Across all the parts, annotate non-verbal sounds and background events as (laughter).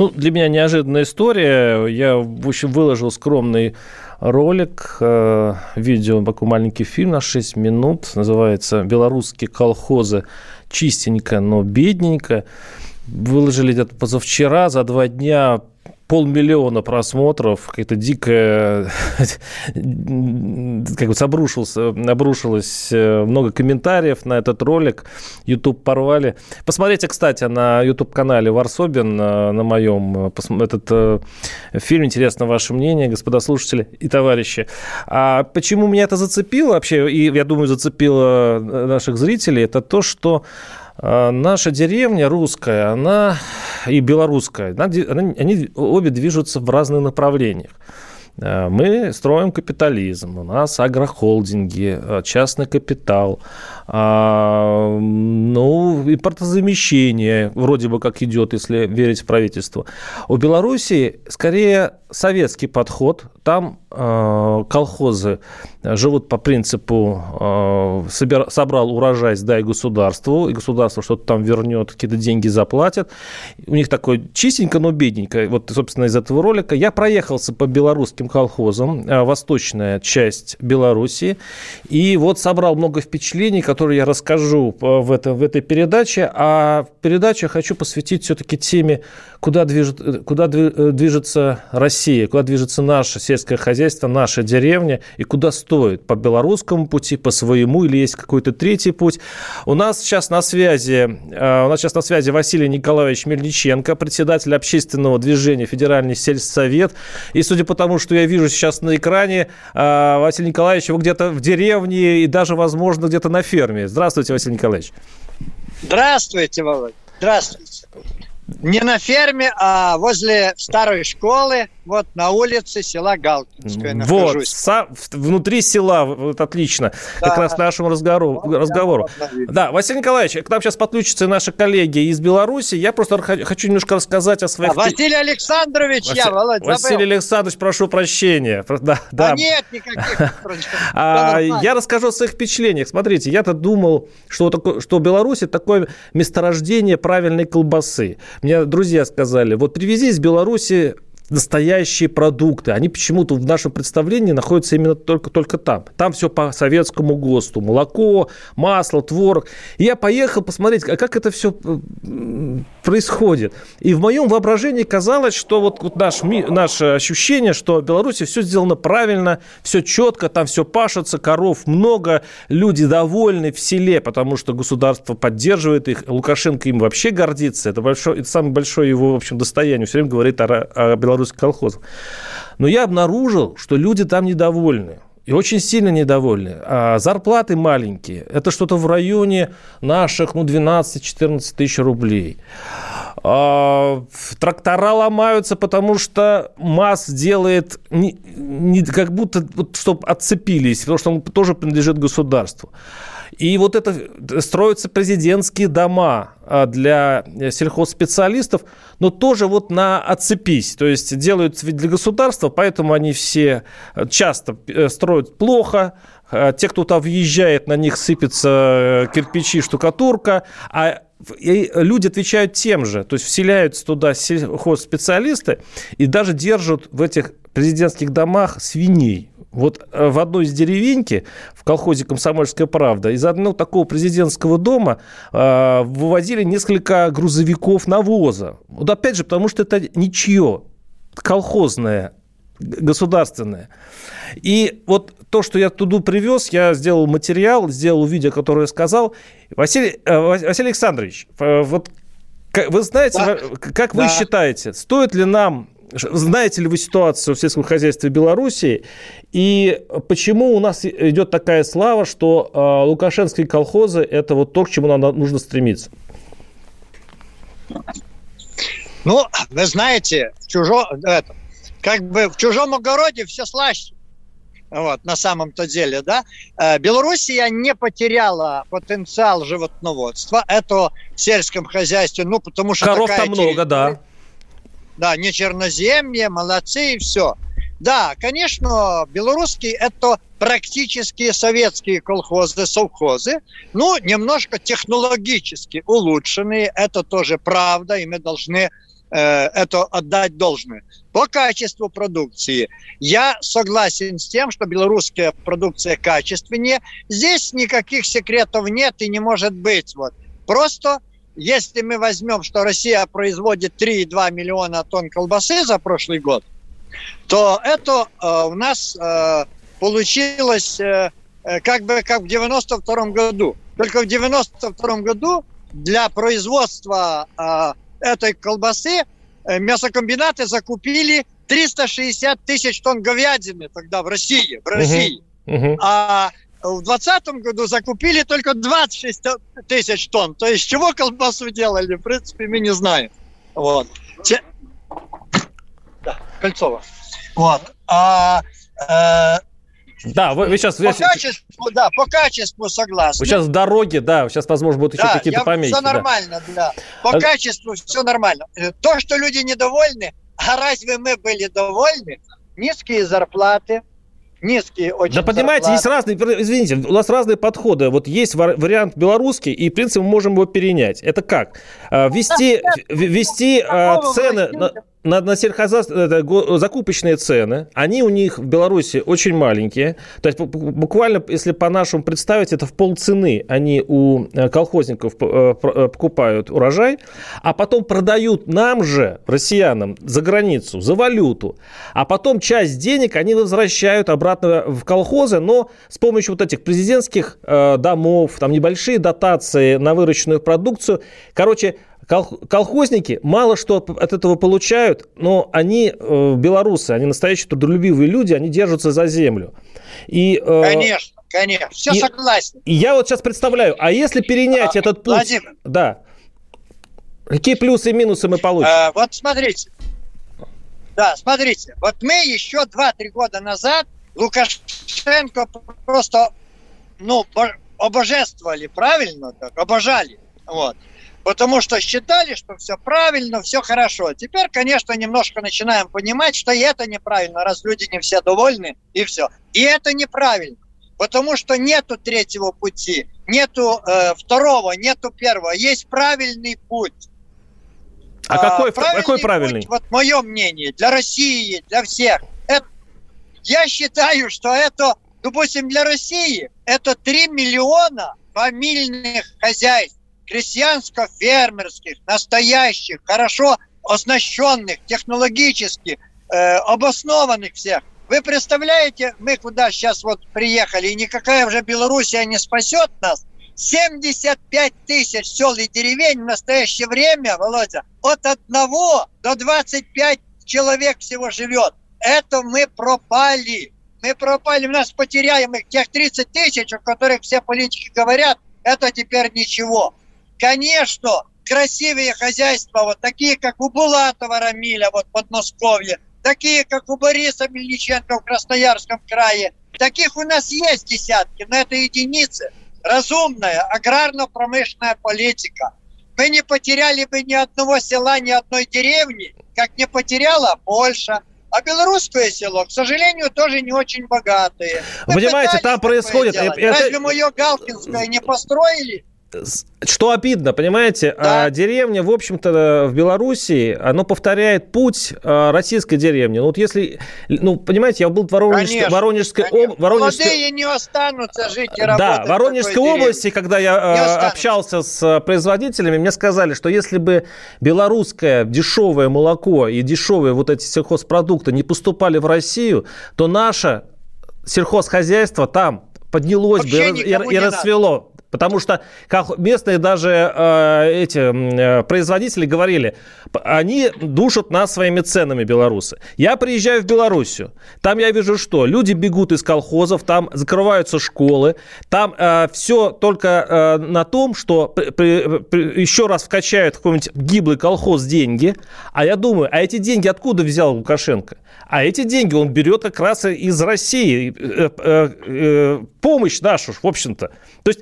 Ну, для меня неожиданная история. Я, в общем, выложил скромный ролик, э, видео, такой маленький фильм на 6 минут. Называется «Белорусские колхозы. Чистенько, но бедненько». Выложили это позавчера, за два дня полмиллиона просмотров, какая-то дикая, (laughs) как бы обрушился, обрушилось э, много комментариев на этот ролик. YouTube порвали. Посмотрите, кстати, на YouTube-канале Варсобин, э, на моем, э, этот фильм. Интересно ваше мнение, господа слушатели и товарищи. А почему меня это зацепило вообще, и, я думаю, зацепило наших зрителей, это то, что наша деревня русская, она и белорусская, она, они обе движутся в разных направлениях. Мы строим капитализм, у нас агрохолдинги, частный капитал, ну, импортозамещение вроде бы как идет, если верить в правительство. У Беларуси скорее советский подход. Там э, колхозы живут по принципу э, собер, собрал урожай, сдай государству, и государство что-то там вернет, какие-то деньги заплатят. У них такой чистенько, но бедненько. Вот, собственно, из этого ролика я проехался по белорусским колхозам, э, восточная часть Беларуси, и вот собрал много впечатлений, которые я расскажу в, это, в этой передаче. А передачу я хочу посвятить все-таки теме, куда, движет, куда движется Россия, куда движется наше сельское хозяйство, наша деревня, и куда стоит, по белорусскому пути, по своему, или есть какой-то третий путь. У нас сейчас на связи, у нас сейчас на связи Василий Николаевич Мельниченко, председатель общественного движения Федеральный сельсовет. И судя по тому, что я вижу сейчас на экране, Василий Николаевич, вы где-то в деревне и даже, возможно, где-то на ферме. Здравствуйте, Василий Николаевич. Здравствуйте, Володь. Здравствуйте. Не на ферме, а возле старой школы, вот на улице села Галкинская Вот, са- внутри села, вот отлично, да. как раз к нашему разговору. Вот, разговору. Да, Василий Николаевич, к нам сейчас подключатся наши коллеги из Беларуси. Я просто хочу немножко рассказать о своих... А, Василий Александрович, Васи... я, Володь, забыл. Василий Александрович, прошу прощения. Да, да. А нет никаких. (laughs) А, я расскажу о своих впечатлениях. Смотрите, я-то думал, что, что Беларусь такое месторождение правильной колбасы. Мне друзья сказали, вот привези из Беларуси настоящие продукты. Они почему-то в нашем представлении находятся именно только, только там. Там все по советскому ГОСТу. Молоко, масло, творог. И я поехал посмотреть, а как это все происходит. И в моем воображении казалось, что вот, вот наш, наше ощущение, что в Беларуси все сделано правильно, все четко, там все пашется, коров много, люди довольны в селе, потому что государство поддерживает их. Лукашенко им вообще гордится. Это, большое, это самое большое его, в общем, достояние. Все время говорит о, о белорусских колхозах. Но я обнаружил, что люди там недовольны. И очень сильно недовольны. А зарплаты маленькие. Это что-то в районе наших ну, 12-14 тысяч рублей. А, трактора ломаются, потому что МАЗ делает не, не, как будто, вот, чтобы отцепились, потому что он тоже принадлежит государству. И вот это строятся президентские дома а, для сельхозспециалистов, но тоже вот на отцепись. То есть делают для государства, поэтому они все часто э, строят плохо, а, те, кто туда въезжает, на них сыпятся э, кирпичи, штукатурка, а люди отвечают тем же, то есть вселяются туда сельхозспециалисты и даже держат в этих президентских домах свиней. Вот э, в одной из деревеньки, в колхозе «Комсомольская правда», из одного такого президентского дома э, вывозили несколько грузовиков навоза. Вот опять же, потому что это ничье, колхозное, государственное. И вот то, что я туда привез, я сделал материал, сделал видео, которое я сказал. Василий, э, Василий Александрович, э, вот вы знаете, да. как вы да. считаете, стоит ли нам знаете ли вы ситуацию в сельском хозяйстве Беларуси и почему у нас идет такая слава, что э, лукашенские колхозы – это вот то, к чему нам нужно стремиться? Ну, вы знаете, в чужом, это, как бы в чужом огороде все слаще. Вот, на самом-то деле, да. Э, Белоруссия не потеряла потенциал животноводства. Это в сельском хозяйстве, ну, потому что... Коров там много, да. Да, не черноземье, молодцы и все. Да, конечно, белорусские – это практически советские колхозы, совхозы, ну, немножко технологически улучшенные, это тоже правда, и мы должны э, это отдать должное. По качеству продукции я согласен с тем, что белорусская продукция качественнее. Здесь никаких секретов нет и не может быть. Вот. Просто если мы возьмем, что Россия производит 3,2 миллиона тонн колбасы за прошлый год, то это э, у нас э, получилось э, э как бы как в 92 году. Только в 92 году для производства э, этой колбасы э, мясокомбинаты закупили 360 тысяч тонн говядины тогда в России. В России. Uh-huh. Uh-huh. А в 2020 году закупили только 26 тысяч тонн. То есть чего колбасу делали, в принципе, мы не знаем. Вот. Да, Кольцова. Вот. А, э, да, вы, вы сейчас... По качеству, да, по качеству согласны. Вы сейчас в дороге, да, сейчас, возможно, будут еще да, какие-то помехи. все нормально, да. По а... качеству все нормально. Э, то, что люди недовольны, а разве мы были довольны? Низкие зарплаты, низкие очень Да понимаете, есть разные, извините, у нас разные подходы. Вот есть вариант белорусский, и, в принципе, мы можем его перенять. Это как? А, ввести, ввести а, цены на, на сельхоза это, закупочные цены, они у них в Беларуси очень маленькие. То есть буквально, если по-нашему представить, это в полцены они у э, колхозников э, э, покупают урожай, а потом продают нам же, россиянам, за границу, за валюту. А потом часть денег они возвращают обратно в колхозы, но с помощью вот этих президентских домов, там небольшие дотации на выращенную продукцию. Короче, колхозники мало что от этого получают, но они э, белорусы, они настоящие трудолюбивые люди, они держатся за землю. И, э, конечно, конечно, все и, согласен. И я вот сейчас представляю, а если перенять а, этот путь... Владимир. Да. Какие плюсы и минусы мы получим? А, вот смотрите. Да, смотрите. Вот мы еще 2-3 года назад Лукашенко просто, ну, обожествовали, правильно так, обожали. Вот потому что считали, что все правильно, все хорошо. Теперь, конечно, немножко начинаем понимать, что и это неправильно, раз люди не все довольны, и все. И это неправильно, потому что нету третьего пути, нету э, второго, нету первого. Есть правильный путь. А, а какой правильный какой правильный? Путь, вот мое мнение, для России, для всех. Это, я считаю, что это, допустим, для России это 3 миллиона фамильных хозяйств крестьянско-фермерских, настоящих, хорошо оснащенных, технологически э, обоснованных всех. Вы представляете, мы куда сейчас вот приехали, и никакая уже Белоруссия не спасет нас. 75 тысяч сел и деревень в настоящее время, Володя, от 1 до 25 человек всего живет. Это мы пропали. Мы пропали, у нас потеряем их тех 30 тысяч, о которых все политики говорят, это теперь ничего. Конечно, красивые хозяйства, вот такие, как у Булатова Рамиля, вот в Подмосковье, такие, как у Бориса Мельниченко в Красноярском крае. Таких у нас есть десятки, но это единицы. Разумная аграрно-промышленная политика. Мы не потеряли бы ни одного села, ни одной деревни, как не потеряла Польша, а белорусское село, к сожалению, тоже не очень богатые. Мы Понимаете, там происходит... Это... Разве мы ее Галкинское не построили? Что обидно, понимаете, да. а, деревня, в общем-то, в Белоруссии, оно повторяет путь а, российской деревни. Ну, вот если, ну, понимаете, я был в Воронежской, конечно, Воронежской, конечно. Об, Воронежской... Молодые не останутся жить и работать Да, в Воронежской области, деревне. когда я а, общался с производителями, мне сказали, что если бы белорусское дешевое молоко и дешевые вот эти сельхозпродукты не поступали в Россию, то наше сельхозхозяйство там поднялось Вообще бы и, и расцвело. Потому что как местные даже э, эти э, производители говорили, они душат нас своими ценами, белорусы. Я приезжаю в Белоруссию, там я вижу что? Люди бегут из колхозов, там закрываются школы, там э, все только э, на том, что при, при, еще раз вкачают какой-нибудь гиблый колхоз деньги, а я думаю, а эти деньги откуда взял Лукашенко? А эти деньги он берет как раз из России. Э, э, э, помощь нашу, в общем-то. То есть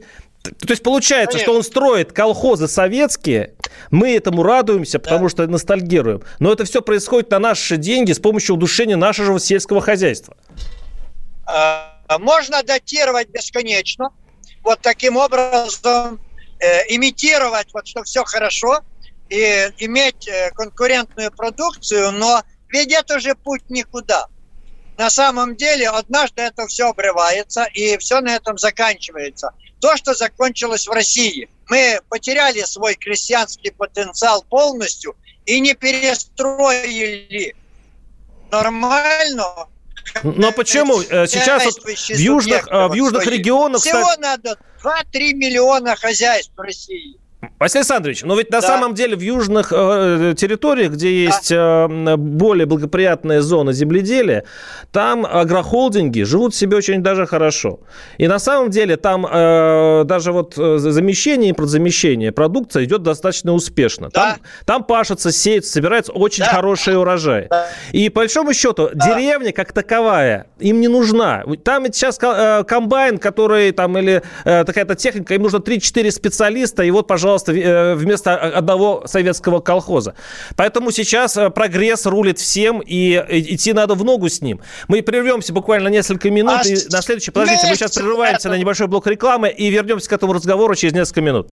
то есть получается, Конечно. что он строит колхозы советские, мы этому радуемся, потому да. что ностальгируем. Но это все происходит на наши деньги с помощью удушения нашего сельского хозяйства. А, можно датировать бесконечно. Вот таким образом э, имитировать, вот, что все хорошо, и иметь э, конкурентную продукцию, но ведь это же путь никуда. На самом деле, однажды это все обрывается, и все на этом заканчивается. То, что закончилось в России. Мы потеряли свой крестьянский потенциал полностью и не перестроили нормально но почему? Э, сейчас вот в южных, э, в южных регионах... Всего кстати... надо 2-3 миллиона хозяйств в России. Василий Александрович, но ведь на да. самом деле в южных э, территориях, где есть э, более благоприятная зона земледелия, там агрохолдинги живут себе очень даже хорошо. И на самом деле там э, даже вот э, замещение и продзамещение продукции идет достаточно успешно. Да. Там, там пашется, сеется, собирается очень да. хороший урожай. Да. И по большому счету да. деревня как таковая им не нужна. Там ведь сейчас э, комбайн, который там или э, такая-то техника, им нужно 3-4 специалиста, и вот, пожалуйста, пожалуйста, э, вместо одного советского колхоза. Поэтому сейчас э, прогресс рулит всем, и идти надо в ногу с ним. Мы прервемся буквально несколько минут, а и на следующий, подождите, мы сейчас прерываемся на небольшой блок рекламы и вернемся к этому разговору через несколько минут.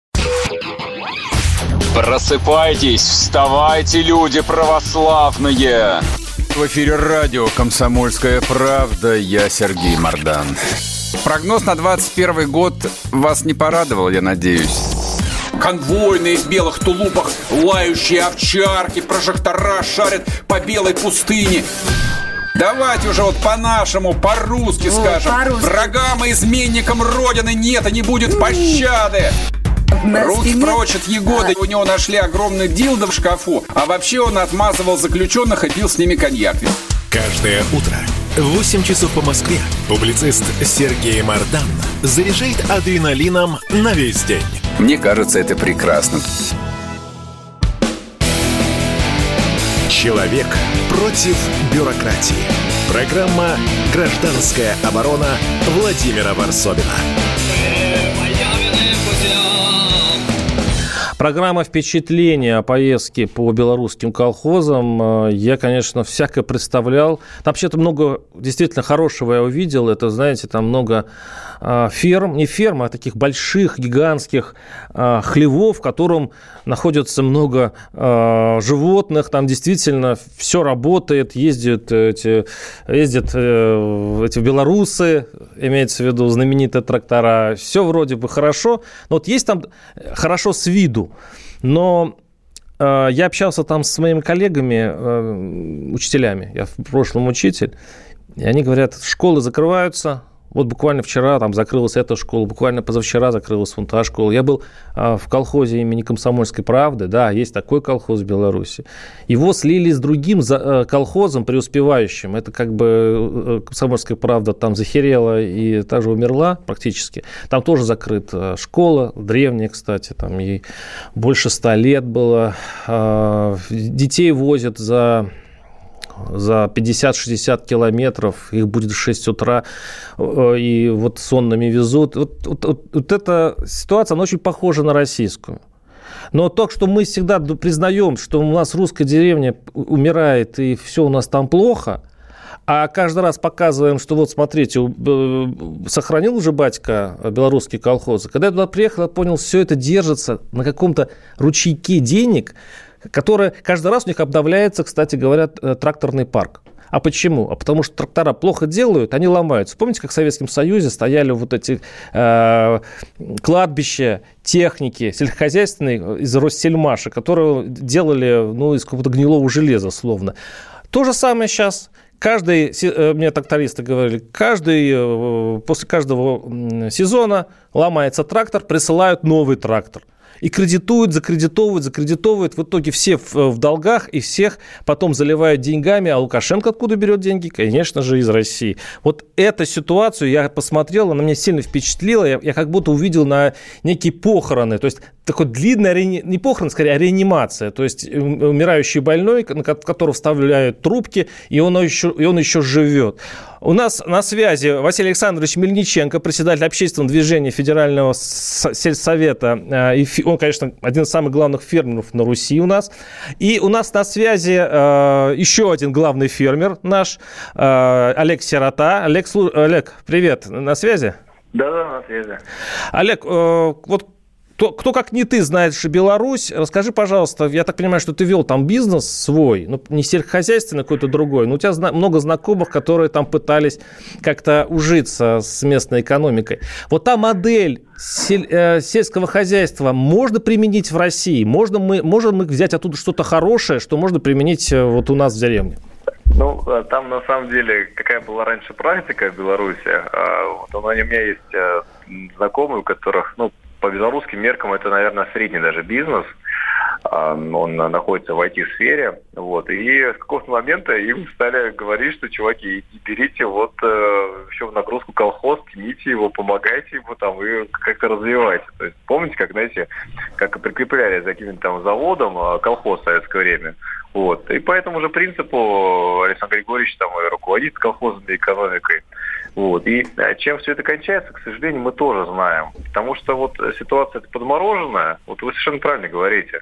Просыпайтесь, вставайте, люди православные! В эфире радио «Комсомольская правда». Я Сергей Мордан. Прогноз на 21 год вас не порадовал, я надеюсь. Конвойные в белых тулупах, лающие овчарки, прожектора шарят по белой пустыне. Давайте уже вот по-нашему, по-русски О, скажем. По Врагам и изменникам Родины нет и не будет пощады. Руки прочь от Егоды. У него нашли огромный дилдо в шкафу. А вообще он отмазывал заключенных и пил с ними коньяк. Каждое утро 8 часов по Москве публицист Сергей Мардан заряжает адреналином на весь день. Мне кажется, это прекрасно. Человек против бюрократии. Программа «Гражданская оборона» Владимира Варсобина. Программа впечатления о поездке по белорусским колхозам. Э, я, конечно, всякое представлял. Там вообще-то много действительно хорошего я увидел. Это, знаете, там много э, ферм, не ферм, а таких больших, гигантских э, хлевов, в котором находится много животных. Там действительно все работает. Ездят эти, ездят эти белорусы, имеется в виду знаменитые трактора. Все вроде бы хорошо. Но вот есть там хорошо с виду. Но э, я общался там с моими коллегами, э, учителями. Я в прошлом учитель. И они говорят, школы закрываются, вот буквально вчера там закрылась эта школа, буквально позавчера закрылась вон та школа. Я был а, в колхозе имени Комсомольской правды, да, есть такой колхоз в Беларуси. Его слили с другим за, а, колхозом преуспевающим. Это как бы э, Комсомольская правда там захерела и также умерла практически. Там тоже закрыта школа, древняя, кстати, там ей больше ста лет было. А, детей возят за за 50-60 километров, их будет в 6 утра, э, и вот сонными везут. Вот, вот, вот, вот эта ситуация, она очень похожа на российскую. Но то, что мы всегда признаем, что у нас русская деревня умирает, и все у нас там плохо, а каждый раз показываем, что вот, смотрите, сохранил уже батька белорусские колхозы. Когда я туда приехал, я понял, все это держится на каком-то ручейке денег, которая каждый раз у них обновляется, кстати говоря, э, тракторный парк. А почему? А потому что трактора плохо делают, они ломаются. Помните, как в Советском Союзе стояли вот эти э, кладбища, техники сельскохозяйственные из Россельмаша, которые делали ну, из какого-то гнилого железа, словно. То же самое сейчас. каждый, э, мне трактористы говорили, каждый, э, после каждого сезона ломается трактор, присылают новый трактор и кредитуют, закредитовывают, закредитовывают. В итоге все в, в долгах и всех потом заливают деньгами. А Лукашенко откуда берет деньги? Конечно же, из России. Вот эту ситуацию я посмотрел, она меня сильно впечатлила. Я, я как будто увидел на некие похороны. То есть такой длинный, реани... не похорон, скорее, а реанимация. То есть умирающий больной, в которого вставляют трубки, и он еще, и он еще живет. У нас на связи Василий Александрович Мельниченко, председатель общественного движения Федерального сельсовета. Э, он, конечно, один из самых главных фермеров на Руси у нас. И у нас на связи э, еще один главный фермер наш, э, Олег Сирота. Олег, Олег, привет, на связи? Да, да, на связи. Олег, вот кто, кто как не ты знаешь Беларусь, расскажи, пожалуйста, я так понимаю, что ты вел там бизнес свой, ну, не сельскохозяйственный, какой-то другой, но у тебя зна- много знакомых, которые там пытались как-то ужиться с местной экономикой. Вот та модель э, сельского хозяйства можно применить в России? Можно мы, можем мы взять оттуда что-то хорошее, что можно применить э, вот у нас в деревне? Ну, э, там на самом деле какая была раньше практика в Беларуси. Вот у меня есть знакомые, у которых, ну, по белорусским меркам это, наверное, средний даже бизнес. А, он находится в IT-сфере. Вот. И с какого-то момента им стали говорить, что, чуваки, берите вот э, еще в нагрузку колхоз, тяните его, помогайте ему там и как-то развивайте. То есть помните, как, знаете, как прикрепляли за каким-то там заводом э, колхоз в советское время. Вот. И по этому же принципу Александр Григорьевич там руководит колхозной экономикой. Вот. И э, чем все это кончается, к сожалению, мы тоже знаем. Потому что вот ситуация подмороженная, вот вы совершенно правильно говорите,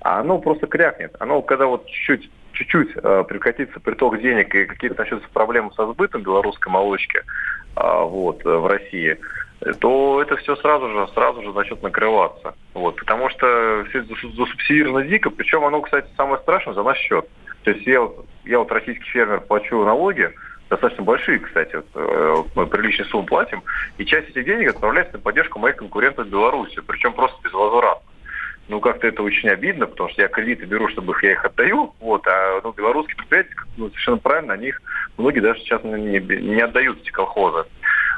а оно просто крякнет. Оно, когда вот чуть-чуть чуть-чуть э, прекратится приток денег и какие-то начнутся проблемы со сбытом белорусской молочки э, вот, в России, то это все сразу же, сразу же начнет накрываться. Вот, потому что все засубсидировано дико, причем оно, кстати, самое страшное за наш счет. То есть я я вот российский фермер плачу налоги, достаточно большие, кстати, вот, э, мы приличные суммы платим, и часть этих денег отправляется на поддержку моих конкурентов в Беларуси, причем просто без возврата. Ну, как-то это очень обидно, потому что я кредиты беру, чтобы я их отдаю, вот, а ну, белорусские предприятия, ну, совершенно правильно, они их, многие даже сейчас не, не отдают эти колхозы.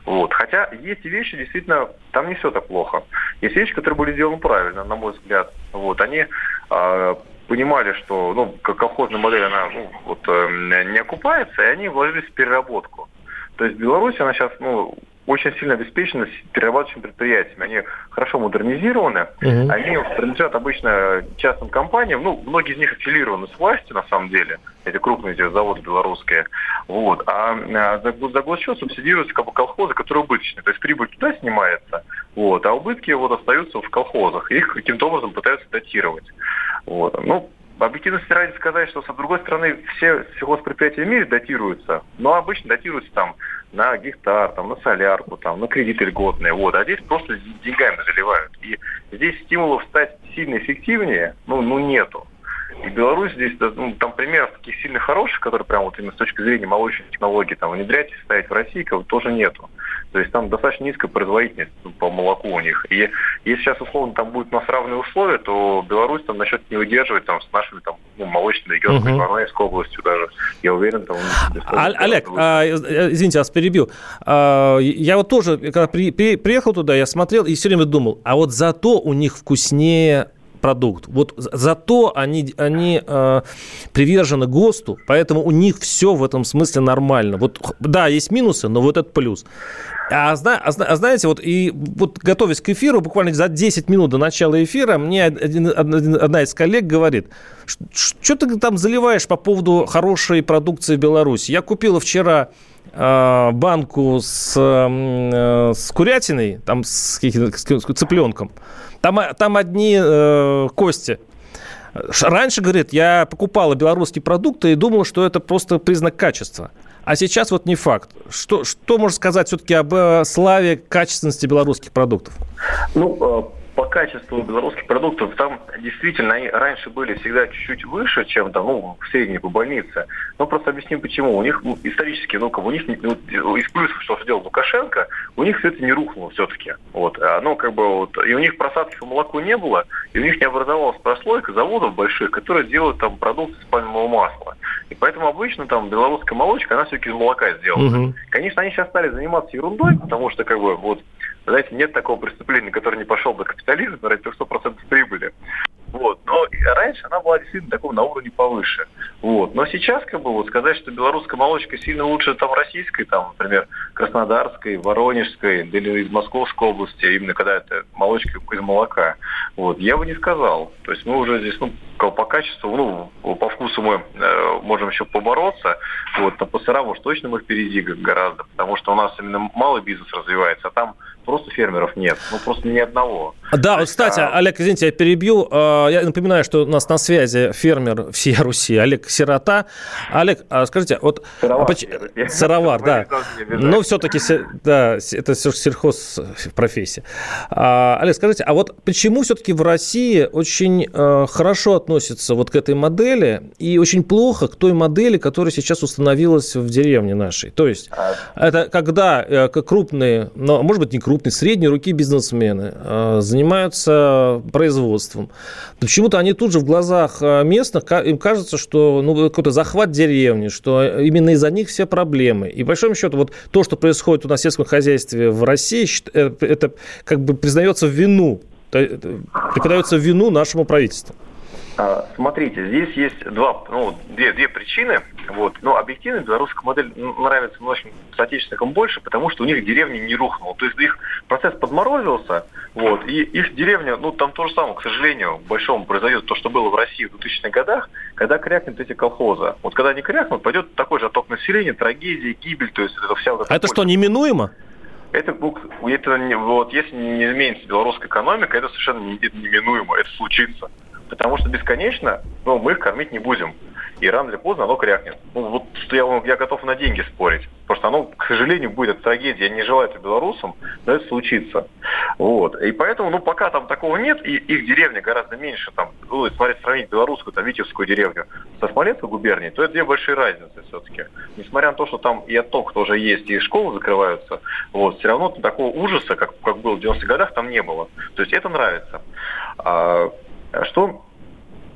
Вот. Хотя есть вещи, действительно, там не все так плохо. Есть вещи, которые были сделаны правильно, на мой взгляд. Вот. Они э, понимали, что ну, колхозная модель, она ну, вот, э, не окупается, и они вложились в переработку. То есть Беларусь, она сейчас ну, очень сильно обеспечены перерабатывающими предприятиями. Они хорошо модернизированы, угу. они принадлежат обычно частным компаниям, ну, многие из них аффилированы с властью, на самом деле, эти крупные эти заводы белорусские, вот, а, а за, за госчет субсидируются как бы колхозы, которые убыточные, то есть прибыль туда снимается, вот, а убытки вот остаются в колхозах, их каким-то образом пытаются датировать, вот, ну, объективности ради сказать, что, с другой стороны, все сельхозпредприятия в мире датируются, но обычно датируются там на гектар, там, на солярку, там, на кредиты льготные. Вот. А здесь просто деньгами заливают. И здесь стимулов стать сильно эффективнее, ну, ну нету. И Беларусь здесь, ну, там примеров таких сильно хороших, которые прям вот именно с точки зрения молочной технологии там внедрять и ставить в России, как тоже нету. То есть там достаточно низкая производительность по молоку у них. И если сейчас, условно, там будет у нас равные условия, то Беларусь там начнет не выдерживать там, с нашими там, ну, молочными регионами, угу. Ивановской областью даже. Я уверен, там... А, Олег, а, извините, вас перебил. А, я вот тоже, когда при, при, приехал туда, я смотрел и все время думал, а вот зато у них вкуснее продукт. Вот зато они, они э, привержены ГОСТу, поэтому у них все в этом смысле нормально. Вот, да, есть минусы, но вот это плюс. А, а, а знаете, вот и вот готовясь к эфиру, буквально за 10 минут до начала эфира, мне один, одна из коллег говорит, что ты там заливаешь по поводу хорошей продукции Беларуси? Я купила вчера э, банку с, э, с курятиной, там с, с цыпленком. Там, там одни э, кости. Раньше, говорит, я покупала белорусские продукты и думала, что это просто признак качества. А сейчас вот не факт. Что, что можно сказать все-таки об э, славе качественности белорусских продуктов? Ну, э, по качеству белорусских продуктов там действительно они раньше были всегда чуть-чуть выше, чем там, ну, в средней по больнице. Но просто объясним почему. У них ну, исторически, ну, как у них ну, из плюсов, что сделал Лукашенко, у них все это не рухнуло все-таки. Вот. Оно как бы вот, и у них просадки по молоку не было, и у них не образовалась прослойка заводов больших, которые делают там продукты с пальмового масла. И поэтому обычно там белорусская молочка, она все-таки из молока сделана. Угу. Конечно, они сейчас стали заниматься ерундой, потому что, как бы, вот, знаете, нет такого преступления, которое не пошел бы капитализм ради 100% прибыли. Вот. Но раньше она была действительно такого на уровне повыше. Вот. Но сейчас, как бы, вот сказать, что белорусская молочка сильно лучше там российской, там, например, краснодарской, воронежской, или из Московской области, именно когда это молочка из молока, вот, я бы не сказал. То есть мы уже здесь, ну, по качеству, ну, по вкусу мы э, можем еще побороться, вот, но по сырам уж точно мы впереди гораздо, потому что у нас именно малый бизнес развивается, а там просто фермеров нет, ну просто ни одного. Да, вот, кстати, а... Олег, извините, я перебью. А, я напоминаю, что у нас на связи фермер всей Руси Олег Сирота. Олег, а скажите, вот... Сыровар, а, Сыровар да. Но все-таки, да, это сельхоз профессия. Олег, скажите, а вот почему все-таки в России очень э, хорошо относятся вот к этой модели и очень плохо к той модели, которая сейчас установилась в деревне нашей? То есть это когда э, крупные, но, может быть, не крупные, средние руки бизнесмены а, занимаются производством. Почему-то они тут же в глазах а, местных, им кажется, что ну, какой-то захват деревни, что именно из-за них все проблемы. И, по большому счету, вот то, что происходит у нас в сельском хозяйстве в России, э, это как бы признается в вину, преподается в вину нашему правительству. А, смотрите, здесь есть два, ну, две, две причины. Вот. Но объективно белорусская модель нравится многим соотечественникам больше, потому что у них деревня не рухнула. То есть их процесс подморозился, вот, и их деревня, ну там то же самое, к сожалению, большому произойдет то, что было в России в 2000-х годах, когда крякнут эти колхозы. Вот когда они крякнут, пойдет такой же отток населения, трагедия, гибель, то есть это вся вот эта А это что, неминуемо? Это, это вот, если не изменится белорусская экономика, это совершенно неминуемо, это случится. Потому что бесконечно ну, мы их кормить не будем. И рано или поздно оно крякнет. Ну, вот что я, я готов на деньги спорить. Потому что оно, к сожалению, будет трагедия. Я не желаю это белорусам, но это случится. Вот. И поэтому, ну, пока там такого нет, и их деревня гораздо меньше, там, ну, смотреть, сравнить белорусскую, там, Витебскую деревню со Смоленской губернией, то это две большие разницы все-таки. Несмотря на то, что там и отток тоже есть, и школы закрываются, вот, все равно такого ужаса, как, как было в 90-х годах, там не было. То есть это нравится. А, что а,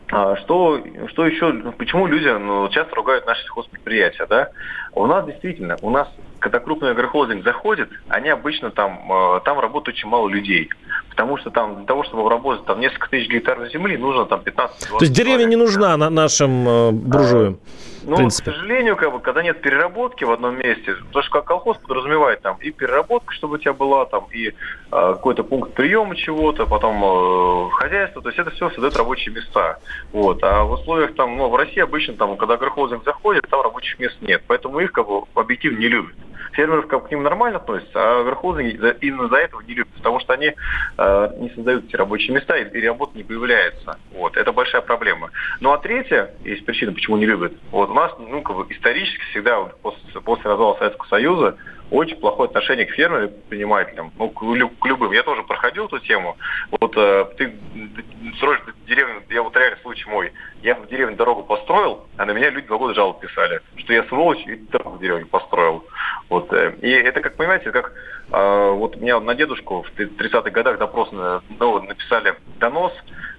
что, что еще, почему люди ну, часто ругают наши сельхозпредприятия, да? У нас действительно, у нас, когда крупный агрохолдинг заходит, они обычно там, э, там работают очень мало людей. Потому что там для того, чтобы обработать там несколько тысяч гектаров земли, нужно там 15 То есть деревня не нужна на нашим э, буржуям? А, ну, к сожалению, как бы, когда нет переработки в одном месте, потому что колхоз подразумевает там и переработка, чтобы у тебя была, там и э, какой-то пункт приема чего-то, потом э, хозяйство, то есть это все создает рабочие места. Вот. А в условиях там, ну, в России обычно там, когда агрохолдинг заходит, там рабочих мест нет. Поэтому их как бы объективно не любят фермеров к ним нормально относятся, а верховные именно за этого не любят, потому что они э, не создают эти рабочие места, и, и работа не появляется. Вот, это большая проблема. Ну а третья, есть причина, почему не любят. Вот у нас, ну, как бы исторически всегда вот, после, после развала Советского Союза очень плохое отношение к фермерам предпринимателям, ну, к, к любым. Я тоже проходил эту тему. Вот э, ты строишь деревню, я вот реальный случай мой, я в деревне дорогу построил, а на меня люди два года жалоб писали, что я сволочь и дорогу в деревне построил. Вот, э, и это, как понимаете, как вот у меня на дедушку в 30-х годах допрос ну, написали донос,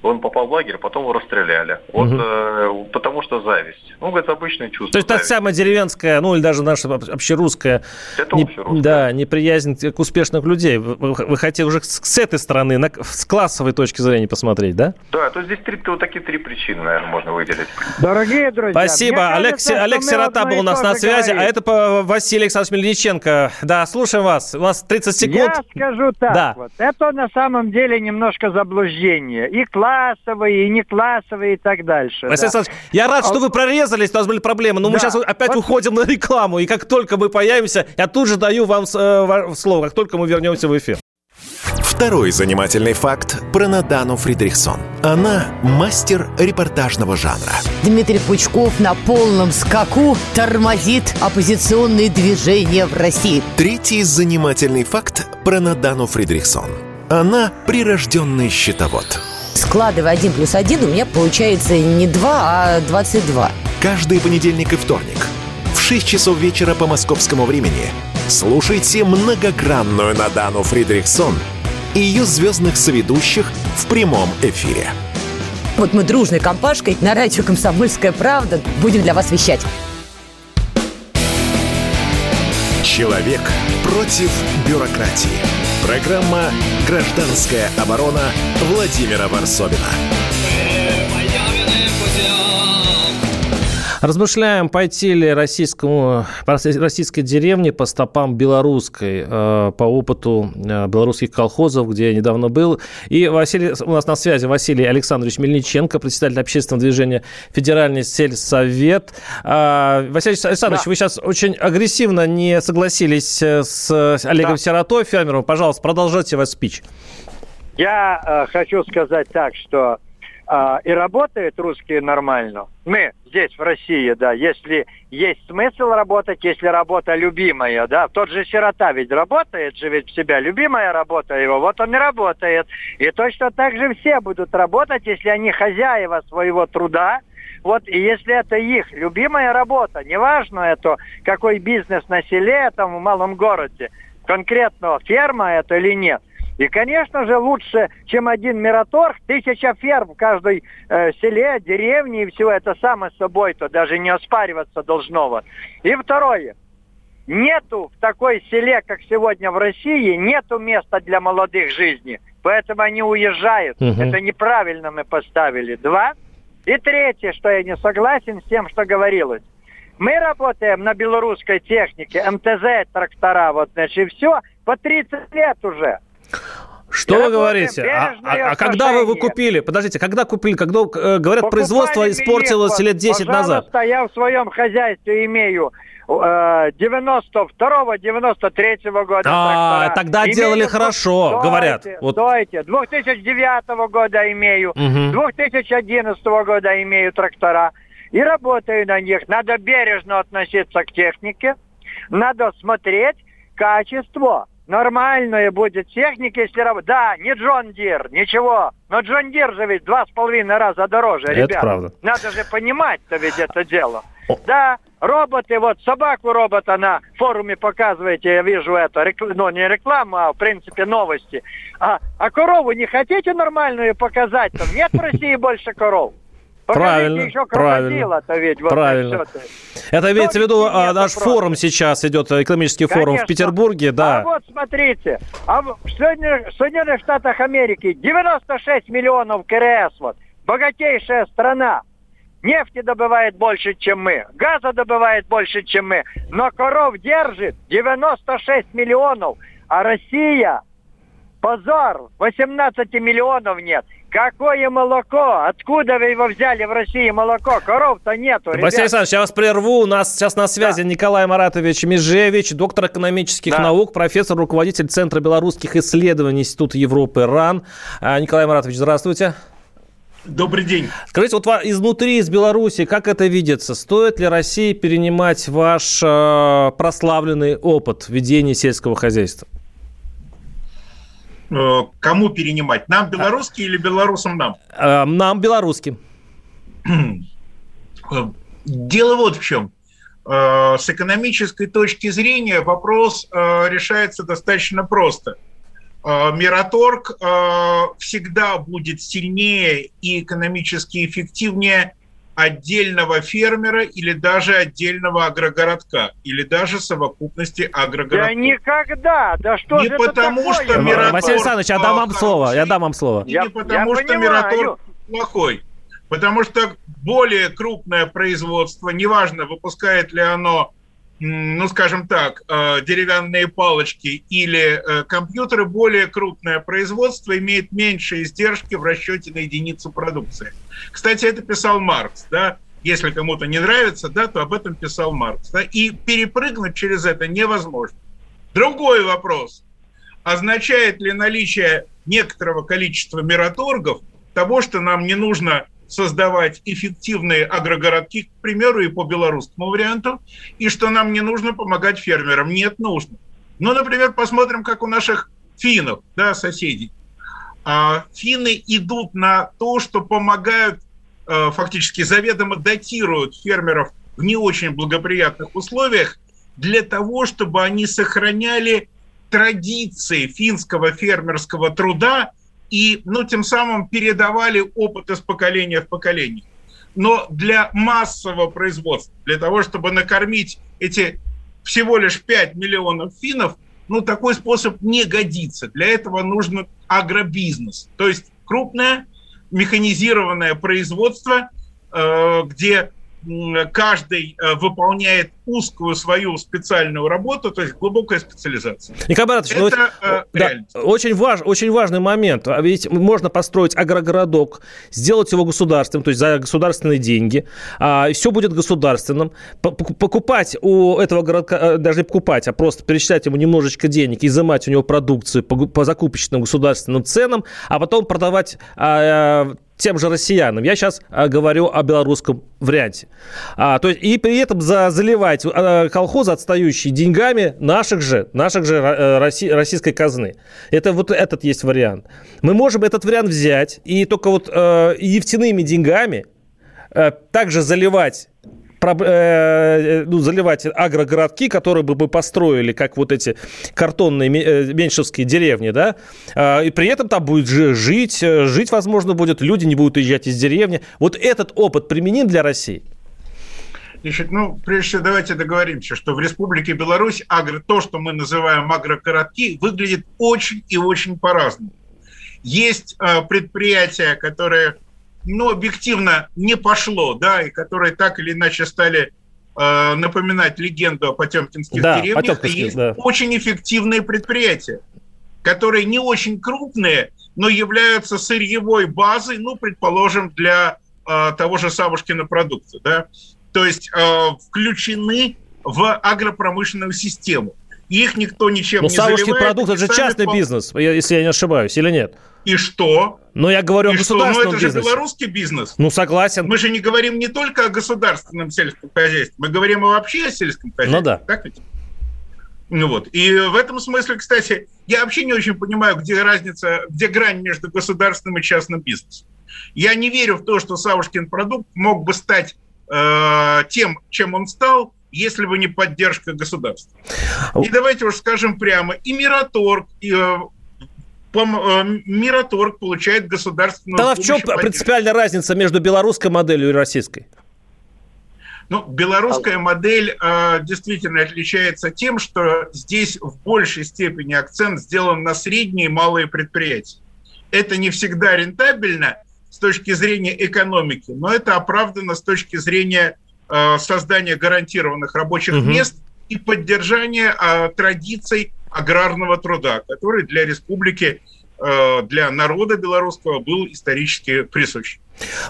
он попал в лагерь, потом его расстреляли. Вот угу. э, потому что зависть. Ну, это обычное чувство. То есть зависть. та самая деревенская, ну или даже наша общерусская, это не, общерусская. да, неприязнь к успешных людей. Вы, вы хотите уже с этой стороны, на, с классовой точки зрения посмотреть, да? Да, то есть здесь три, вот такие три причины, наверное, можно выделить. Дорогие друзья, Спасибо. Олег, кажется, Олег Сирота был у нас на связи, говорить. а это Василий Александрович Мельниченко. Да, слушаем вас. У нас 30 секунд. Я скажу так да. вот. Это на самом деле немножко заблуждение. И классовые, и не классовые и так дальше. Василий да. я рад, что вы прорезались, у нас были проблемы, но да. мы сейчас опять вот. уходим на рекламу, и как только мы появимся, я тут же даю вам э, слово, как только мы вернемся в эфир. Второй занимательный факт про Надану Фридрихсон. Она мастер репортажного жанра. Дмитрий Пучков на полном скаку тормозит оппозиционные движения в России. Третий занимательный факт про Надану Фридрихсон. Она прирожденный счетовод складывая 1 плюс 1, у меня получается не 2, а 22. Каждый понедельник и вторник в 6 часов вечера по московскому времени слушайте многогранную Надану Фридрихсон и ее звездных соведущих в прямом эфире. Вот мы дружной компашкой на радио «Комсомольская правда» будем для вас вещать. Человек против бюрократии. Программа «Гражданская оборона» Владимира Варсовина. Размышляем, пойти ли российскому, российской деревне по стопам белорусской, э, по опыту э, белорусских колхозов, где я недавно был. И Василий, у нас на связи Василий Александрович Мельниченко, председатель общественного движения «Федеральный сельсовет». А, Василий Александрович, да. вы сейчас очень агрессивно не согласились э, с Олегом да. Сиротой, фермером. Пожалуйста, продолжайте ваш спич. Я э, хочу сказать так, что э, и работают русские нормально. Мы здесь, в России, да, если есть смысл работать, если работа любимая, да, тот же сирота ведь работает же ведь в себя, любимая работа его, вот он и работает. И точно так же все будут работать, если они хозяева своего труда, вот, и если это их любимая работа, неважно это, какой бизнес на селе, там, в малом городе, конкретно ферма это или нет, и, конечно же, лучше, чем один мираторг, тысяча ферм в каждой э, селе, деревне, и все это само собой, то даже не оспариваться должно. Вот. И второе. Нету в такой селе, как сегодня в России, нету места для молодых жизни. Поэтому они уезжают. Угу. Это неправильно мы поставили. Два. И третье, что я не согласен с тем, что говорилось. Мы работаем на белорусской технике, МТЗ, трактора, вот, значит, все, по 30 лет уже. Что вы говорите? А, а, а когда вы, вы купили? Подождите, когда купили? Когда э, говорят, Покупали производство испортилось лет 10 Пожалуйста, назад? я в своем хозяйстве имею 92-93 э, года. А, тогда имею, делали хорошо, стойте, говорят. Вот. Стойте, 2009 года имею, угу. 2011 года имею трактора. И работаю на них. Надо бережно относиться к технике. Надо смотреть качество нормальная будет техника, если работать. Да, не Джон Дир, ничего. Но Джон Дир же ведь два с половиной раза дороже, это ребят. правда. Надо же понимать-то ведь это дело. О. Да, роботы, вот собаку робота на форуме показываете, я вижу это, рекл... ну не реклама, а в принципе новости. А, а корову не хотите нормальную показать? Там нет в России больше коров. Правильно, еще правильно. Ведь, вот правильно. Это имеется в виду а, наш просто. форум сейчас идет, экономический Конечно. форум в Петербурге, да. А вот смотрите, а в Соединенных, Соединенных Штатах Америки 96 миллионов КРС, вот, богатейшая страна. Нефти добывает больше, чем мы, газа добывает больше, чем мы, но коров держит 96 миллионов, а Россия Позор! 18 миллионов нет. Какое молоко? Откуда вы его взяли в России молоко? Коров-то нету, ребят. Василий Александрович, я вас прерву. У нас сейчас на связи да. Николай Маратович Межевич, доктор экономических да. наук, профессор, руководитель Центра белорусских исследований Института Европы РАН. А, Николай Маратович, здравствуйте. Добрый день. Скажите, вот изнутри, из Беларуси, как это видится? Стоит ли России перенимать ваш э, прославленный опыт ведения сельского хозяйства? Э, кому перенимать? Нам белорусский или белорусам нам? Э, нам белорусским. (clears throat) Дело вот в чем. Э, с экономической точки зрения вопрос решается достаточно просто. Мираторг всегда будет сильнее и экономически эффективнее отдельного фермера или даже отдельного агрогородка, или даже совокупности агрогородков. Да никогда! Да что Не потому, такое? что Мираторг... Василий Александрович, я дам вам слово, я дам вам слово. Я, не потому, я что понимаю. Мираторг плохой. Потому что более крупное производство, неважно, выпускает ли оно ну, скажем так, э, деревянные палочки или э, компьютеры, более крупное производство имеет меньшие издержки в расчете на единицу продукции. Кстати, это писал Маркс, да, если кому-то не нравится, да, то об этом писал Маркс. Да, и перепрыгнуть через это невозможно. Другой вопрос. Означает ли наличие некоторого количества мираторгов того, что нам не нужно создавать эффективные агрогородки, к примеру, и по белорусскому варианту, и что нам не нужно помогать фермерам. Нет, нужно. Ну, например, посмотрим, как у наших финнов, да, соседей. А, финны идут на то, что помогают, а, фактически заведомо датируют фермеров в не очень благоприятных условиях для того, чтобы они сохраняли традиции финского фермерского труда и, ну, тем самым передавали опыт из поколения в поколение. Но для массового производства, для того, чтобы накормить эти всего лишь 5 миллионов финнов, ну, такой способ не годится. Для этого нужно агробизнес, то есть крупное механизированное производство, э, где каждый э, выполняет узкую свою специальную работу, то есть глубокая специализация. Николай Маратович, ну, это, ну, да, очень, важ, очень важный момент. А ведь можно построить агрогородок, сделать его государственным, то есть за государственные деньги, а, все будет государственным. Покупать у этого городка, э, даже не покупать, а просто перечислять ему немножечко денег, изымать у него продукцию по, по закупочным государственным ценам, а потом продавать а, тем же россиянам. Я сейчас а, говорю о белорусском варианте. А, то есть, и при этом за, заливать а, колхозы, отстающие деньгами наших же, наших же а, Росси, российской казны. Это вот этот есть вариант. Мы можем этот вариант взять и только вот а, нефтяными деньгами а, также заливать Э, э, ну, заливать агрогородки, которые бы мы построили, как вот эти картонные э, меньшевские деревни, да, и при этом там будет жить, жить, возможно, будет, люди не будут уезжать из деревни. Вот этот опыт применим для России? Значит, ну, прежде всего, давайте договоримся, что в Республике Беларусь агро, то, что мы называем агрогородки, выглядит очень и очень по-разному. Есть э, предприятия, которые ну, объективно не пошло, да, и которые так или иначе стали э, напоминать легенду о потемкинских да, деревнях, Потемкинских, есть да. очень эффективные предприятия, которые не очень крупные, но являются сырьевой базой, ну, предположим, для э, того же Савушкина продукта, да, то есть э, включены в агропромышленную систему. Их никто ничем но не Савушкин заливает. продукт – это же частный по... бизнес, если я не ошибаюсь, или нет? И что? Но я говорю и о государственном что? Ну, это бизнесе. же белорусский бизнес. Ну, согласен. Мы же не говорим не только о государственном сельском хозяйстве, мы говорим вообще о сельском хозяйстве. Ну да. Так ведь? Ну вот. И в этом смысле, кстати, я вообще не очень понимаю, где разница, где грань между государственным и частным бизнесом. Я не верю в то, что Савушкин продукт мог бы стать э, тем, чем он стал, если бы не поддержка государства. И давайте уж скажем прямо, и Мираторг, и э, Э, Мираторг получает государственную Тогда в чем поддержку. принципиальная разница между белорусской моделью и российской? Ну, белорусская модель э, действительно отличается тем, что здесь в большей степени акцент сделан на средние и малые предприятия. Это не всегда рентабельно с точки зрения экономики, но это оправдано с точки зрения э, создания гарантированных рабочих угу. мест и поддержания э, традиций аграрного труда, который для республики, для народа белорусского был исторически присущ.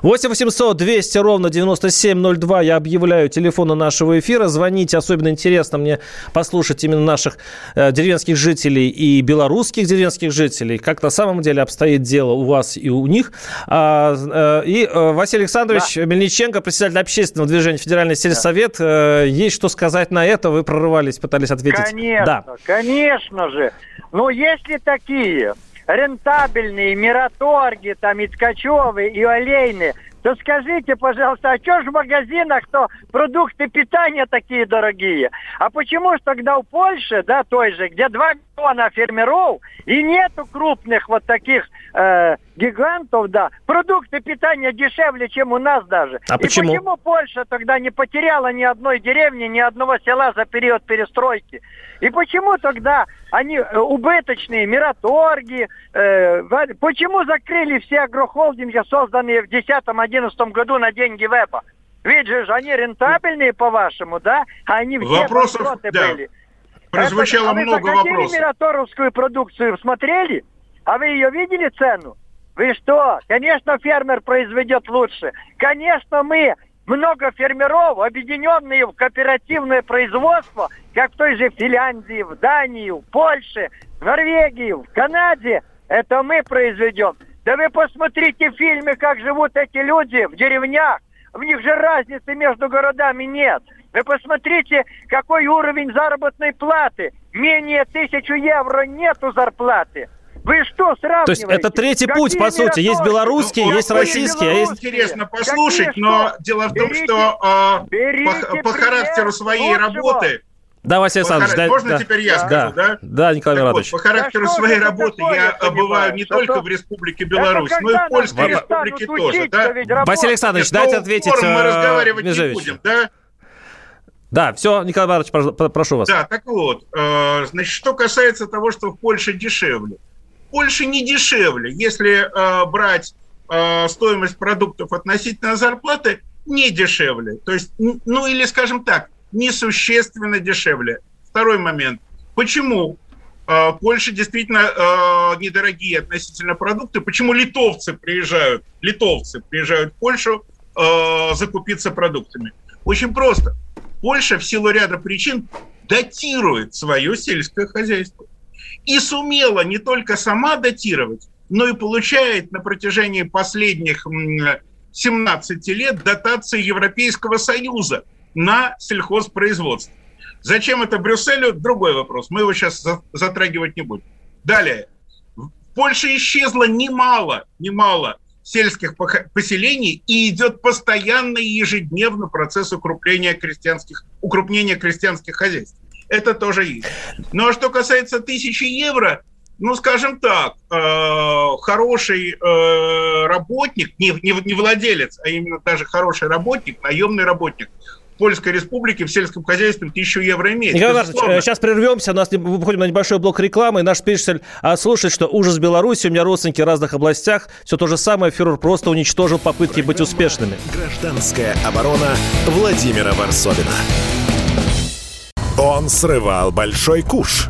8 800 200 ровно 9702 я объявляю телефоны нашего эфира. Звоните, особенно интересно мне послушать именно наших э, деревенских жителей и белорусских деревенских жителей, как на самом деле обстоит дело у вас и у них. А, э, и э, Василий Александрович да. Мельниченко, председатель общественного движения Федеральный сельсовет, да. э, есть что сказать на это? Вы прорывались, пытались ответить. Конечно, да. конечно же. Но если такие рентабельные мираторги, там, и ткачевые, и олейные, то скажите, пожалуйста, а что ж в магазинах-то продукты питания такие дорогие? А почему же тогда в Польше, да, той же, где 2 миллиона фермеров, и нету крупных вот таких э, гигантов, да, продукты питания дешевле, чем у нас даже. А почему? И почему Польша тогда не потеряла ни одной деревни, ни одного села за период перестройки? И почему тогда они э, убыточные, мираторги, э, почему закрыли все агрохолдинги, созданные в 2010-2011 году на деньги веба? Ведь же они рентабельные, по-вашему, да? А они все Вопросов, да. были. Прозвучало Это, много вопросов. А вы мираторовскую продукцию смотрели? А вы ее видели цену? Вы что? Конечно, фермер произведет лучше. Конечно, мы много фермеров, объединенные в кооперативное производство, как в той же Финляндии, в Дании, в Польше, в Норвегии, в Канаде, это мы произведем. Да вы посмотрите в фильме, как живут эти люди в деревнях. В них же разницы между городами нет. Вы посмотрите, какой уровень заработной платы. Менее тысячу евро нету зарплаты. Вы что сравниваете? То есть это третий Какие путь, по сути. Есть белорусские, ну, есть российские, а есть... Интересно послушать, Какие но что? дело в том, берите, что э, по, по характеру своей вот работы... Да, Василий Александрович, да, Можно да, теперь я да, скажу, да? Да, Николай Так Маратович. вот, по характеру Да что своей работы такое, я я понимаю? бываю не Что только то- в Республике Беларусь, но и в Польской Республике тоже, да? Василий. Александрович, дайте новым ответить мы э, разговаривать не будем, да? Да, все, Николай про- прошу вас. Да, так вот, э, значит, что касается того, что в Польше дешевле. В Польше не дешевле, если э, брать э, стоимость продуктов относительно зарплаты, не дешевле. То есть, ну или, скажем так, несущественно дешевле. Второй момент. Почему в Польше действительно недорогие относительно продукты? Почему литовцы приезжают, литовцы приезжают в Польшу закупиться продуктами? Очень просто. Польша в силу ряда причин датирует свое сельское хозяйство. И сумела не только сама датировать, но и получает на протяжении последних м, 17 лет дотации Европейского Союза на сельхозпроизводство. Зачем это Брюсселю? Другой вопрос. Мы его сейчас за- затрагивать не будем. Далее. В Польше исчезло немало, немало сельских поселений и идет постоянно и ежедневно процесс укрепления крестьянских, укрупнения крестьянских хозяйств. Это тоже есть. Ну а что касается тысячи евро, ну, скажем так, э, хороший э, работник, не, не, не владелец, а именно даже хороший работник, наемный работник Польской Республике в сельском хозяйстве тысячу евро имеет. Николай э, сейчас прервемся, у нас не- выходим на небольшой блок рекламы, и наш слушатель а, слушает, что ужас Беларуси, у меня родственники в разных областях, все то же самое, фюрер просто уничтожил попытки быть успешными. Гражданская оборона Владимира Варсовина. Он срывал большой куш.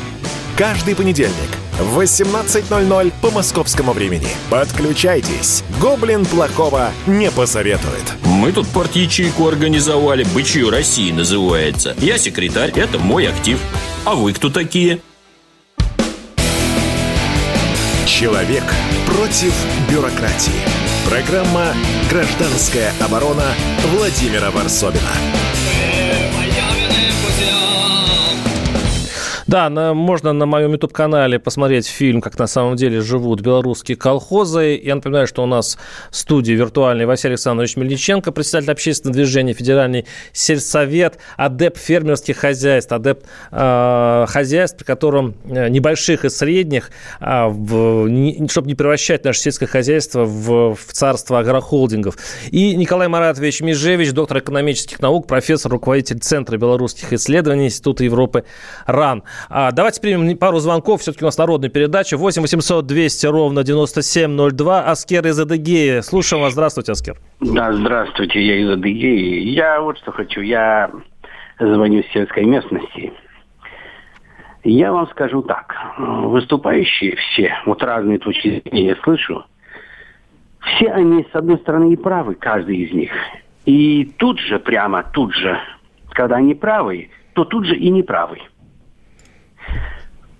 Каждый понедельник в 18.00 по московскому времени. Подключайтесь. Гоблин плохого не посоветует. Мы тут порт-ячейку организовали. Бычью России называется. Я секретарь, это мой актив. А вы кто такие? Человек против бюрократии. Программа «Гражданская оборона» Владимира Варсовина. Да, на- можно на моем YouTube-канале посмотреть фильм, как на самом деле живут белорусские колхозы. Я напоминаю, что у нас в студии виртуальный Василий Александрович Мельниченко, председатель общественного движения, федеральный сельсовет, адепт фермерских хозяйств, адепт э, хозяйств, при котором э, небольших и средних, а, в- не- чтобы не превращать наше сельское хозяйство в, в царство агрохолдингов. И Николай Маратович Межевич, доктор экономических наук, профессор, руководитель Центра белорусских исследований Института Европы РАН. А, давайте примем пару звонков. Все-таки у нас народная передача. 8 800 200 ровно 9702. Аскер из Адыгеи. Слушаем вас. Здравствуйте, Аскер. Да, здравствуйте, я из Адыгеи. Я вот что хочу. Я звоню с сельской местности. Я вам скажу так. Выступающие все, вот разные точки зрения я слышу, все они, с одной стороны, и правы, каждый из них. И тут же, прямо тут же, когда они правы, то тут же и неправы.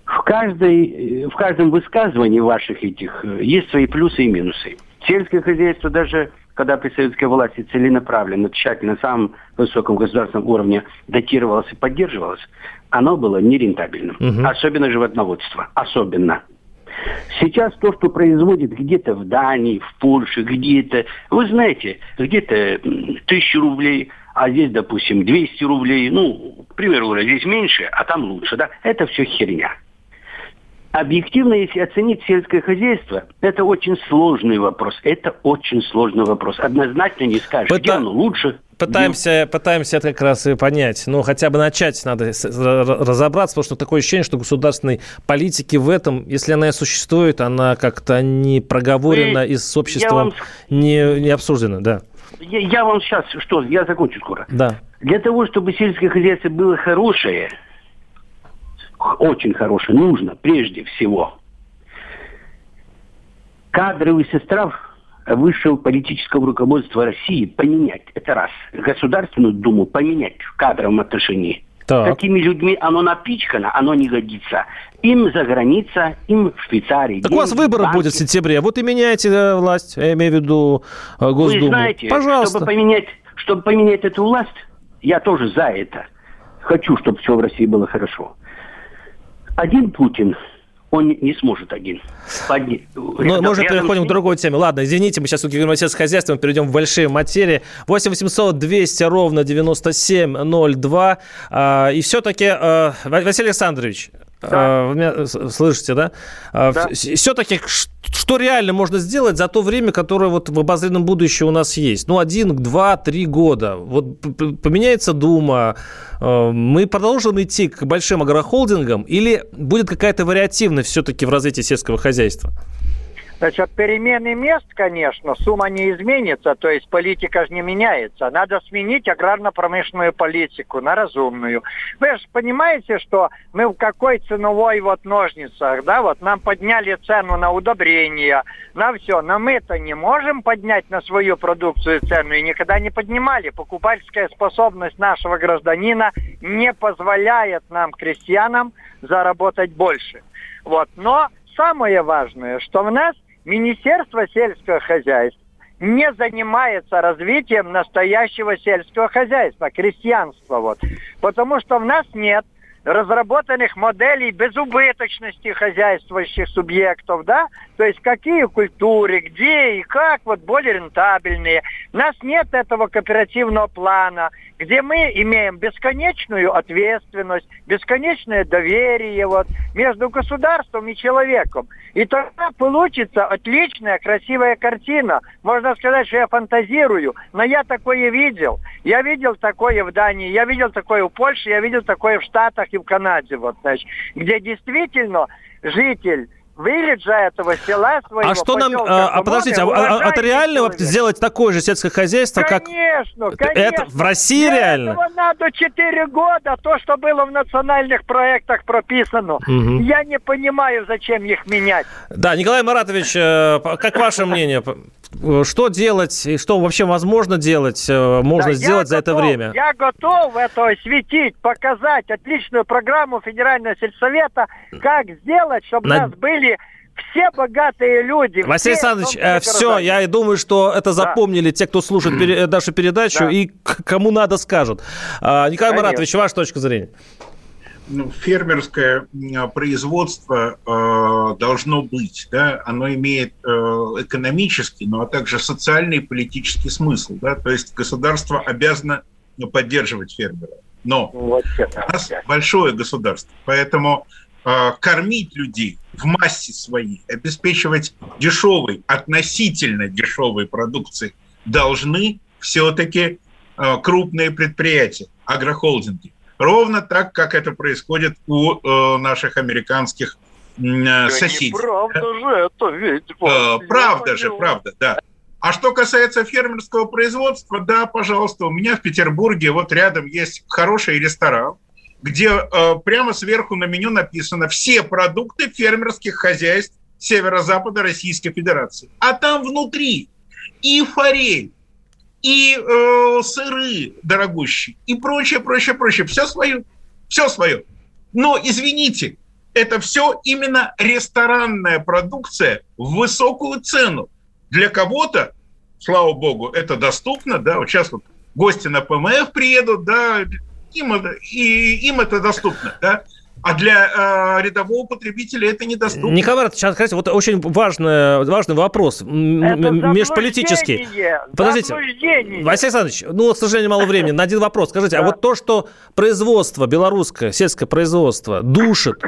В, каждой, в каждом высказывании ваших этих э, есть свои плюсы и минусы. Сельское хозяйство даже, когда при советской власти целенаправленно, тщательно, на самом высоком государственном уровне датировалось и поддерживалось, оно было нерентабельным. Мгм. Особенно животноводство. Особенно. Сейчас то, что производит где-то в Дании, в Польше, где-то, вы знаете, где-то тысячу рублей, а здесь, допустим, 200 рублей, ну, к примеру, здесь меньше, а там лучше, да, это все херня. Объективно, если оценить сельское хозяйство, это очень сложный вопрос. Это очень сложный вопрос. Однозначно не скажешь, где оно лучше. Пытаемся, пытаемся это как раз и понять. Ну, хотя бы начать надо разобраться, потому что такое ощущение, что государственной политики в этом, если она и существует, она как-то не проговорена Вы- и с обществом вам- не, не обсуждена, да. Я, я вам сейчас, что, я закончу скоро. Да. Для того, чтобы сельское хозяйство было хорошее, очень хорошее, нужно прежде всего кадровый состав высшего политического руководства России поменять. Это раз. Государственную Думу поменять в кадровом отношении. Так. Такими людьми оно напичкано, оно не годится. Им за граница, им в Швейцарии. Так у вас выборы банки. будет в сентябре. Вот и меняйте э, власть, я имею в виду э, Госдуму. Вы знаете, Пожалуйста. Чтобы поменять, чтобы поменять эту власть, я тоже за это. Хочу, чтобы все в России было хорошо. Один Путин он не сможет один. Подни... Ну, мы уже переходим к другой теме. Ладно, извините, мы сейчас говорим о сельскохозяйстве, перейдем в большие материи. 8 800 200 ровно 9702. А, и все-таки, а, Василий Александрович, да. А, вы меня слышите, да? А, да. Все-таки что реально можно сделать за то время, которое вот в обозримом будущем у нас есть? Ну, один, два, три года. Вот поменяется Дума, а, мы продолжим идти к большим агрохолдингам или будет какая-то вариативность все-таки в развитии сельского хозяйства? Значит, перемены мест, конечно, сумма не изменится, то есть политика же не меняется. Надо сменить аграрно-промышленную политику на разумную. Вы же понимаете, что мы в какой ценовой вот ножницах, да, вот нам подняли цену на удобрения, на все, но мы-то не можем поднять на свою продукцию цену и никогда не поднимали. Покупательская способность нашего гражданина не позволяет нам, крестьянам, заработать больше. Вот. Но самое важное, что в нас Министерство сельского хозяйства не занимается развитием настоящего сельского хозяйства, крестьянства. Вот. Потому что в нас нет разработанных моделей безубыточности хозяйствующих субъектов, да, то есть какие культуры, где и как вот более рентабельные. У нас нет этого кооперативного плана, где мы имеем бесконечную ответственность, бесконечное доверие вот, между государством и человеком. И тогда получится отличная, красивая картина. Можно сказать, что я фантазирую, но я такое видел. Я видел такое в Дании, я видел такое в Польше, я видел такое в Штатах и в Канаде, вот, значит, где действительно житель вилледжа этого села своего. А что нам, а, а подождите, а, а, это реально человек. сделать такое же сельское хозяйство, конечно, как... Конечно, Это в России Для реально? Этого надо 4 года, то, что было в национальных проектах прописано. Угу. Я не понимаю, зачем их менять. Да, Николай Маратович, э, как ваше мнение? Что делать и что вообще возможно делать, э, можно да, сделать за готов, это время? Я готов это осветить, показать отличную программу Федерального сельсовета, как сделать, чтобы На... у нас были все богатые люди. Василий все, Александрович, э, все, я думаю, что это запомнили да. те, кто слушает пере, нашу передачу, да. и кому надо скажут. А, Николай Конечно. Маратович, ваша точка зрения? Ну, фермерское производство э, должно быть, да, оно имеет э, экономический, но а также социальный и политический смысл, да, то есть государство обязано ну, поддерживать фермера. Но вот у нас большое государство, поэтому э, кормить людей в массе своей, обеспечивать дешевой, относительно дешевой продукции должны все-таки крупные предприятия, агрохолдинги. Ровно так, как это происходит у э, наших американских э, соседей. Правда да? же это ведь. Э, правда же, правда, да. А что касается фермерского производства, да, пожалуйста, у меня в Петербурге вот рядом есть хороший ресторан, где э, прямо сверху на меню написано все продукты фермерских хозяйств северо-запада Российской Федерации. А там внутри и форель, и э, сыры дорогущие, и прочее, прочее, прочее. Все свое. Все свое. Но, извините, это все именно ресторанная продукция в высокую цену. Для кого-то, слава богу, это доступно, да, вот сейчас вот гости на ПМФ приедут, да, им и им это доступно, да, а для э, рядового потребителя это недоступно. Николай Маратович, скажите, вот очень важный, важный вопрос, межполитический. Подождите, Василий Александрович, ну, к сожалению, мало времени. На один вопрос. Скажите, да. а вот то, что производство, белорусское сельское производство душит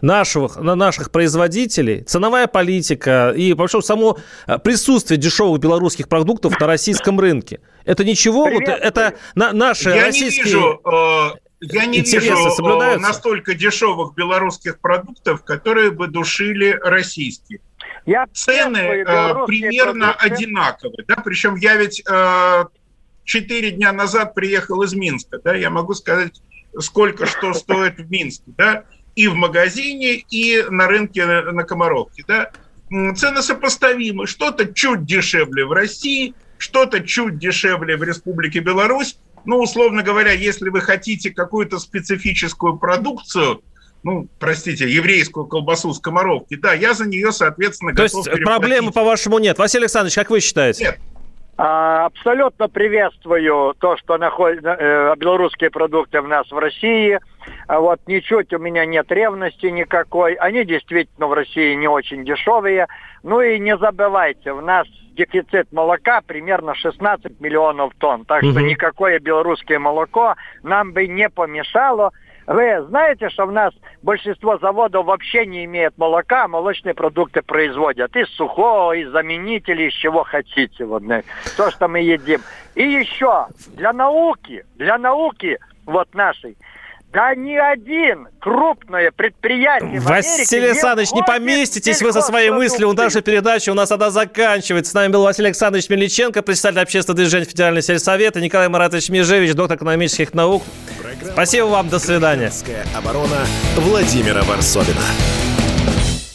наших, наших производителей, ценовая политика и, вообще, само э, присутствие дешевых белорусских продуктов на российском рынке. Это ничего? вот это на, наши Я российские... не вижу э, я не вижу э, настолько дешевых белорусских продуктов, которые бы душили российские. Я Цены э, примерно продукты. одинаковые. Да? Причем я ведь э, четыре дня назад приехал из Минска. Да? Я могу сказать, сколько что стоит в Минске. Да? и в магазине, и на рынке на Комаровке. Да? Цены сопоставимы. Что-то чуть дешевле в России, что-то чуть дешевле в Республике Беларусь. Ну, условно говоря, если вы хотите какую-то специфическую продукцию, ну, простите, еврейскую колбасу с комаровки, да, я за нее, соответственно, То готов есть проблемы, по-вашему, нет. Василий Александрович, как вы считаете? Нет. А, абсолютно приветствую то, что находят э, белорусские продукты в нас в России. А вот ничуть у меня нет ревности никакой. Они действительно в России не очень дешевые. Ну и не забывайте, у нас дефицит молока примерно 16 миллионов тонн. Так угу. что никакое белорусское молоко нам бы не помешало вы знаете, что у нас большинство заводов вообще не имеет молока, а молочные продукты производят из сухого, из заменителей, из чего хотите. Вот, то, что мы едим. И еще для науки, для науки вот нашей, да ни один крупное предприятие Василий Александрович, не поместитесь вы со своей мыслью. Наша передача у нас она заканчивается. С нами был Василий Александрович Мельниченко, председатель общественного движения Федеральный сельсовет, и Николай Маратович Межевич, доктор экономических наук. Программа Спасибо вам, до свидания. Оборона Владимира Варсовина.